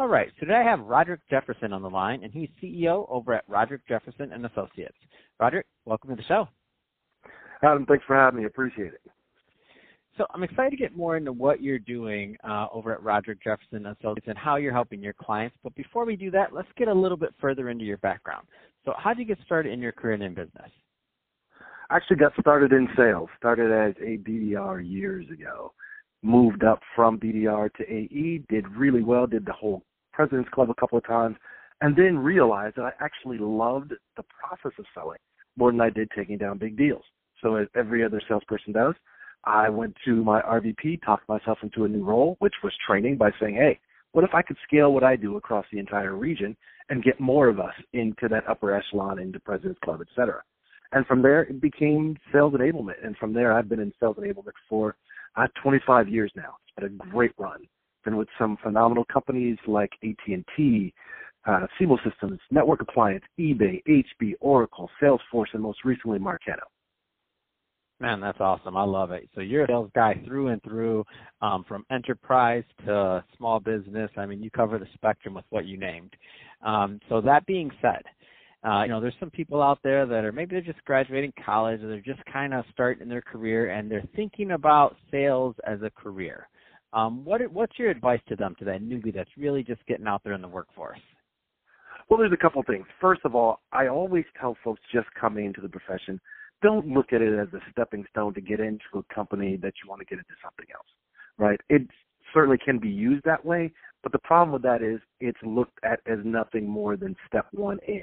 All right, so today I have Roderick Jefferson on the line, and he's CEO over at Roderick Jefferson and Associates. Roderick, welcome to the show. Adam, thanks for having me. Appreciate it. So I'm excited to get more into what you're doing uh, over at Roderick Jefferson Associates and how you're helping your clients. But before we do that, let's get a little bit further into your background. So how did you get started in your career in business? I actually got started in sales. Started as a BDR years ago. Moved up from BDR to AE. Did really well. Did the whole President's Club a couple of times, and then realized that I actually loved the process of selling more than I did taking down big deals. So as every other salesperson does, I went to my RVP, talked myself into a new role, which was training by saying, hey, what if I could scale what I do across the entire region and get more of us into that upper echelon, into President's Club, et cetera? And from there, it became sales enablement. And from there, I've been in sales enablement for uh, 25 years now. It's been a great run. Been with some phenomenal companies like AT&T, uh, Siebel Systems, Network Appliance, eBay, HP, Oracle, Salesforce, and most recently Marketo. Man, that's awesome. I love it. So you're a sales guy through and through, um, from enterprise to small business. I mean, you cover the spectrum with what you named. Um, so that being said, uh, you know, there's some people out there that are maybe they're just graduating college or they're just kind of starting their career and they're thinking about sales as a career. Um, what what's your advice to them, to that newbie that's really just getting out there in the workforce? Well, there's a couple things. First of all, I always tell folks just coming into the profession don't look at it as a stepping stone to get into a company that you want to get into something else, right? It certainly can be used that way, but the problem with that is it's looked at as nothing more than step one in.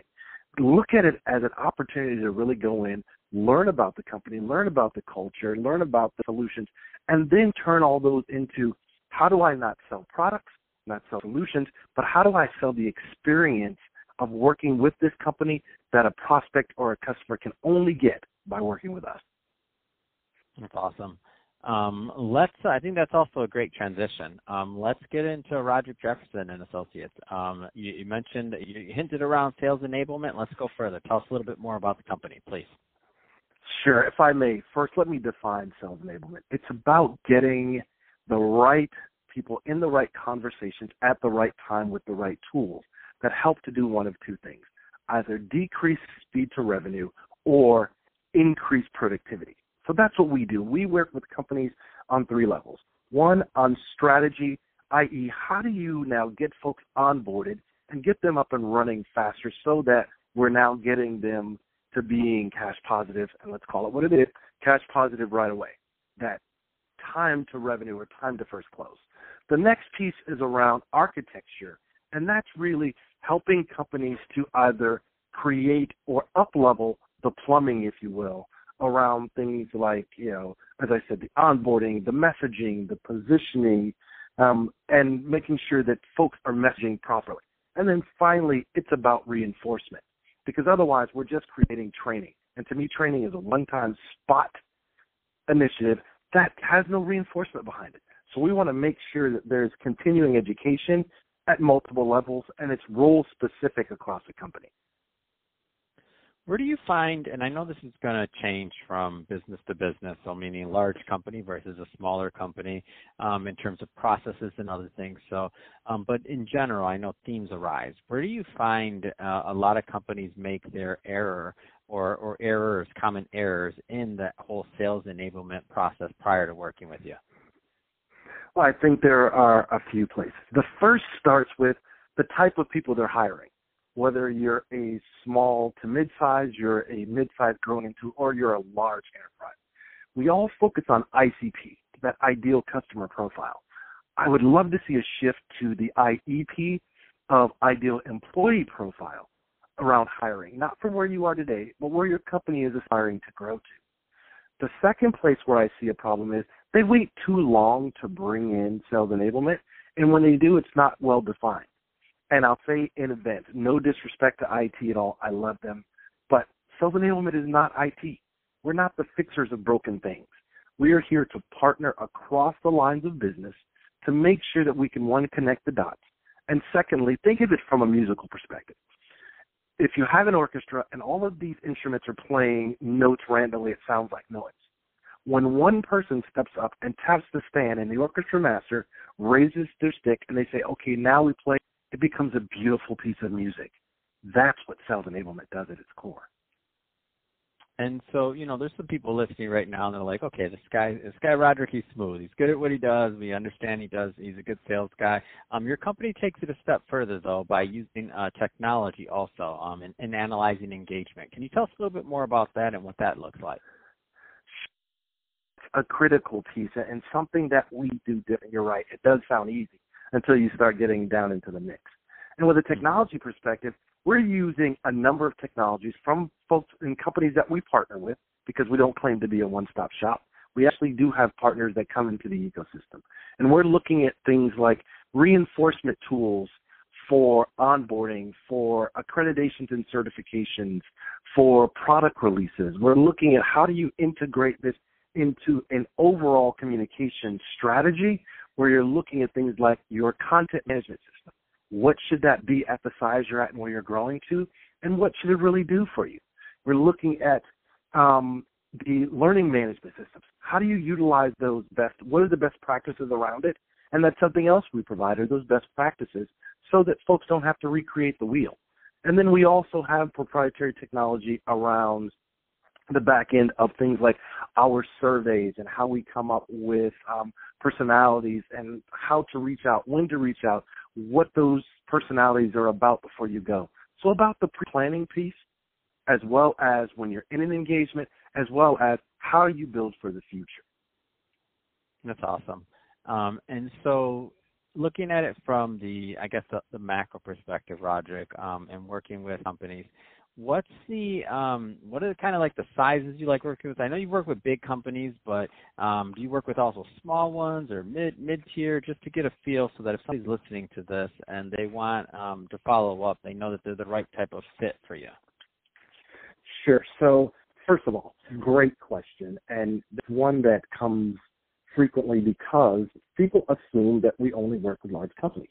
Look at it as an opportunity to really go in, learn about the company, learn about the culture, learn about the solutions, and then turn all those into how do I not sell products, not sell solutions, but how do I sell the experience of working with this company that a prospect or a customer can only get by working with us. That's awesome. Um, let's. I think that's also a great transition. Um, let's get into Roderick Jefferson and Associates. Um, you, you, mentioned you hinted around sales enablement. Let's go further. Tell us a little bit more about the company, please. Sure. If I may, first let me define sales enablement. It's about getting the right people in the right conversations at the right time with the right tools that help to do one of two things: either decrease speed to revenue or increase productivity. So that's what we do. We work with companies on three levels. One, on strategy, i.e., how do you now get folks onboarded and get them up and running faster so that we're now getting them to being cash positive, and let's call it what it is, cash positive right away. That time to revenue or time to first close. The next piece is around architecture, and that's really helping companies to either create or up level the plumbing, if you will, around things like, you know, as I said, the onboarding, the messaging, the positioning, um, and making sure that folks are messaging properly. And then finally, it's about reinforcement because otherwise we're just creating training. And to me, training is a one-time spot initiative that has no reinforcement behind it. So we want to make sure that there's continuing education at multiple levels and it's role specific across the company. Where do you find, and I know this is going to change from business to business, so meaning large company versus a smaller company um, in terms of processes and other things. So, um, but in general, I know themes arise. Where do you find uh, a lot of companies make their error or, or errors, common errors in the whole sales enablement process prior to working with you? Well, I think there are a few places. The first starts with the type of people they're hiring whether you're a small to mid-size, you're a mid-size growing into, or you're a large enterprise. We all focus on ICP, that ideal customer profile. I would love to see a shift to the IEP of ideal employee profile around hiring, not from where you are today, but where your company is aspiring to grow to. The second place where I see a problem is they wait too long to bring in sales enablement, and when they do, it's not well defined. And I'll say in advance, no disrespect to IT at all. I love them. But sales enablement is not IT. We're not the fixers of broken things. We are here to partner across the lines of business to make sure that we can one connect the dots. And secondly, think of it from a musical perspective. If you have an orchestra and all of these instruments are playing notes randomly, it sounds like noise. When one person steps up and taps the stand and the orchestra master raises their stick and they say, okay, now we play it becomes a beautiful piece of music. That's what sales enablement does at its core. And so, you know, there's some people listening right now and they're like, okay, this guy, this guy Roderick, he's smooth. He's good at what he does. We understand he does. He's a good sales guy. Um, your company takes it a step further though by using uh, technology also um, in, in analyzing engagement. Can you tell us a little bit more about that and what that looks like? A critical piece and something that we do different. You're right. It does sound easy until you start getting down into the mix. And with a technology perspective, we're using a number of technologies from folks and companies that we partner with because we don't claim to be a one-stop shop. We actually do have partners that come into the ecosystem. And we're looking at things like reinforcement tools for onboarding, for accreditations and certifications, for product releases. We're looking at how do you integrate this into an overall communication strategy where you're looking at things like your content management system. What should that be at the size you're at and where you're growing to? And what should it really do for you? We're looking at um, the learning management systems. How do you utilize those best? What are the best practices around it? And that's something else we provide are those best practices so that folks don't have to recreate the wheel. And then we also have proprietary technology around the back end of things like our surveys and how we come up with um, personalities and how to reach out, when to reach out, what those personalities are about before you go. So about the pre-planning piece, as well as when you're in an engagement, as well as how you build for the future. That's awesome. Um, and so looking at it from the, I guess, the, the macro perspective, Roderick, um, and working with companies, what's the um what are kind of like the sizes you like working with? I know you work with big companies, but um do you work with also small ones or mid mid tier just to get a feel so that if somebody's listening to this and they want um to follow up, they know that they're the right type of fit for you? Sure. So first of all, great question and one that comes frequently because people assume that we only work with large companies.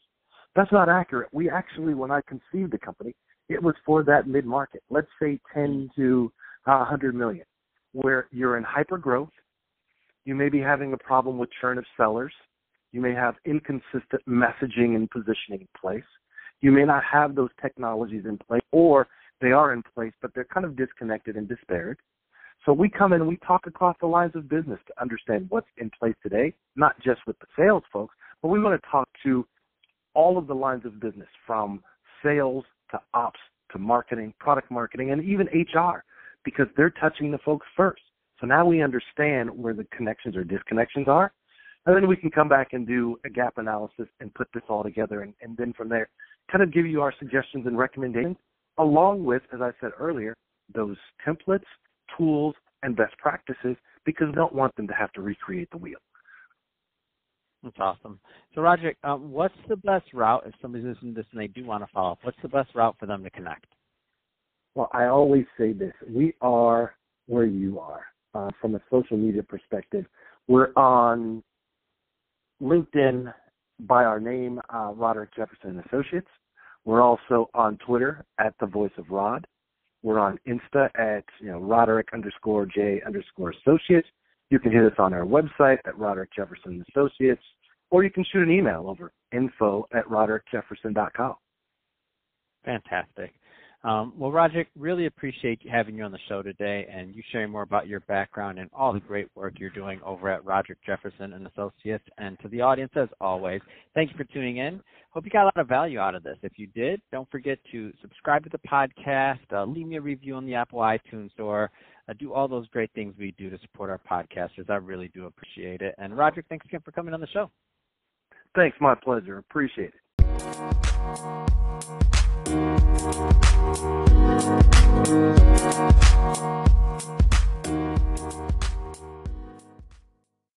That's not accurate. We actually, when I conceived the company, it was for that mid market. Let's say 10 to uh, 100 million, where you're in hyper growth. You may be having a problem with churn of sellers. You may have inconsistent messaging and positioning in place. You may not have those technologies in place, or they are in place, but they're kind of disconnected and disparate. So we come in and we talk across the lines of business to understand what's in place today, not just with the sales folks, but we want to talk to all of the lines of business from sales to ops to marketing, product marketing, and even HR because they're touching the folks first. So now we understand where the connections or disconnections are. And then we can come back and do a gap analysis and put this all together. And, and then from there, kind of give you our suggestions and recommendations, along with, as I said earlier, those templates, tools, and best practices because we don't want them to have to recreate the wheel. That's awesome. So, Roger, um, what's the best route if somebody's listening to this and they do want to follow up? What's the best route for them to connect? Well, I always say this: we are where you are uh, from a social media perspective. We're on LinkedIn by our name, uh, Roderick Jefferson Associates. We're also on Twitter at the Voice of Rod. We're on Insta at you know Roderick underscore J underscore Associates. You can hit us on our website at Roderick Jefferson Associates or you can shoot an email over info at roderickjefferson.com. Fantastic. Um, well, Roger, really appreciate having you on the show today and you sharing more about your background and all the great work you're doing over at Roderick Jefferson and Associates. And to the audience, as always, thank you for tuning in. Hope you got a lot of value out of this. If you did, don't forget to subscribe to the podcast, uh, leave me a review on the Apple iTunes Store, uh, do all those great things we do to support our podcasters. I really do appreciate it. And Roger, thanks again for coming on the show. Thanks, my pleasure. Appreciate it.